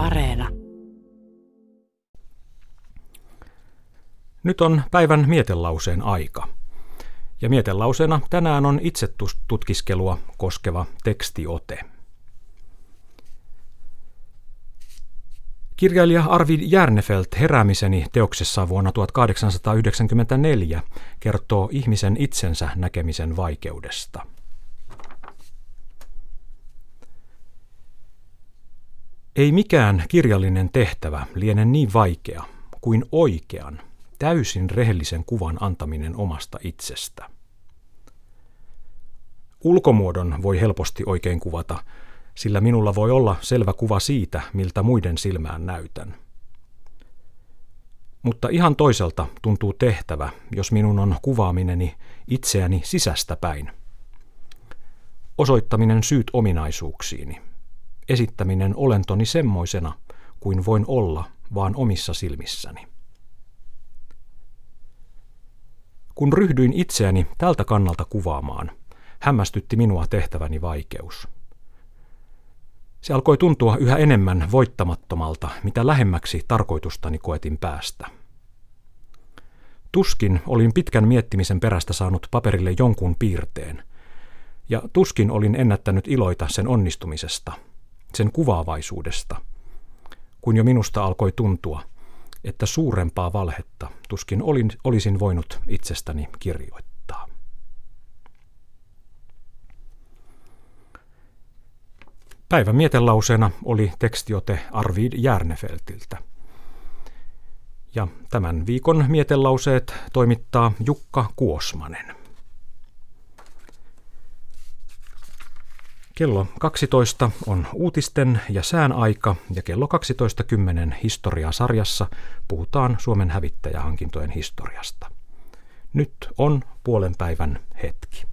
Areena. Nyt on päivän mietelauseen aika. Ja mietelauseena tänään on itsetutkiskelua koskeva tekstiote. Kirjailija Arvid Järnefelt heräämiseni teoksessa vuonna 1894 kertoo ihmisen itsensä näkemisen vaikeudesta. Ei mikään kirjallinen tehtävä liene niin vaikea kuin oikean, täysin rehellisen kuvan antaminen omasta itsestä. Ulkomuodon voi helposti oikein kuvata, sillä minulla voi olla selvä kuva siitä, miltä muiden silmään näytän. Mutta ihan toiselta tuntuu tehtävä, jos minun on kuvaamineni itseäni sisästä päin. Osoittaminen syyt ominaisuuksiini. Esittäminen olentoni semmoisena, kuin voin olla vaan omissa silmissäni. Kun ryhdyin itseäni tältä kannalta kuvaamaan, hämmästytti minua tehtäväni vaikeus. Se alkoi tuntua yhä enemmän voittamattomalta, mitä lähemmäksi tarkoitustani koetin päästä. Tuskin olin pitkän miettimisen perästä saanut paperille jonkun piirteen, ja tuskin olin ennättänyt iloita sen onnistumisesta, sen kuvaavaisuudesta, kun jo minusta alkoi tuntua, että suurempaa valhetta tuskin olin, olisin voinut itsestäni kirjoittaa. Päivän mietelauseena oli tekstiote Arvid Järnefeltiltä. Ja tämän viikon mietelauseet toimittaa Jukka Kuosmanen. Kello 12 on uutisten ja sään aika ja kello 12.10 historiasarjassa puhutaan Suomen hävittäjähankintojen historiasta. Nyt on puolen päivän hetki.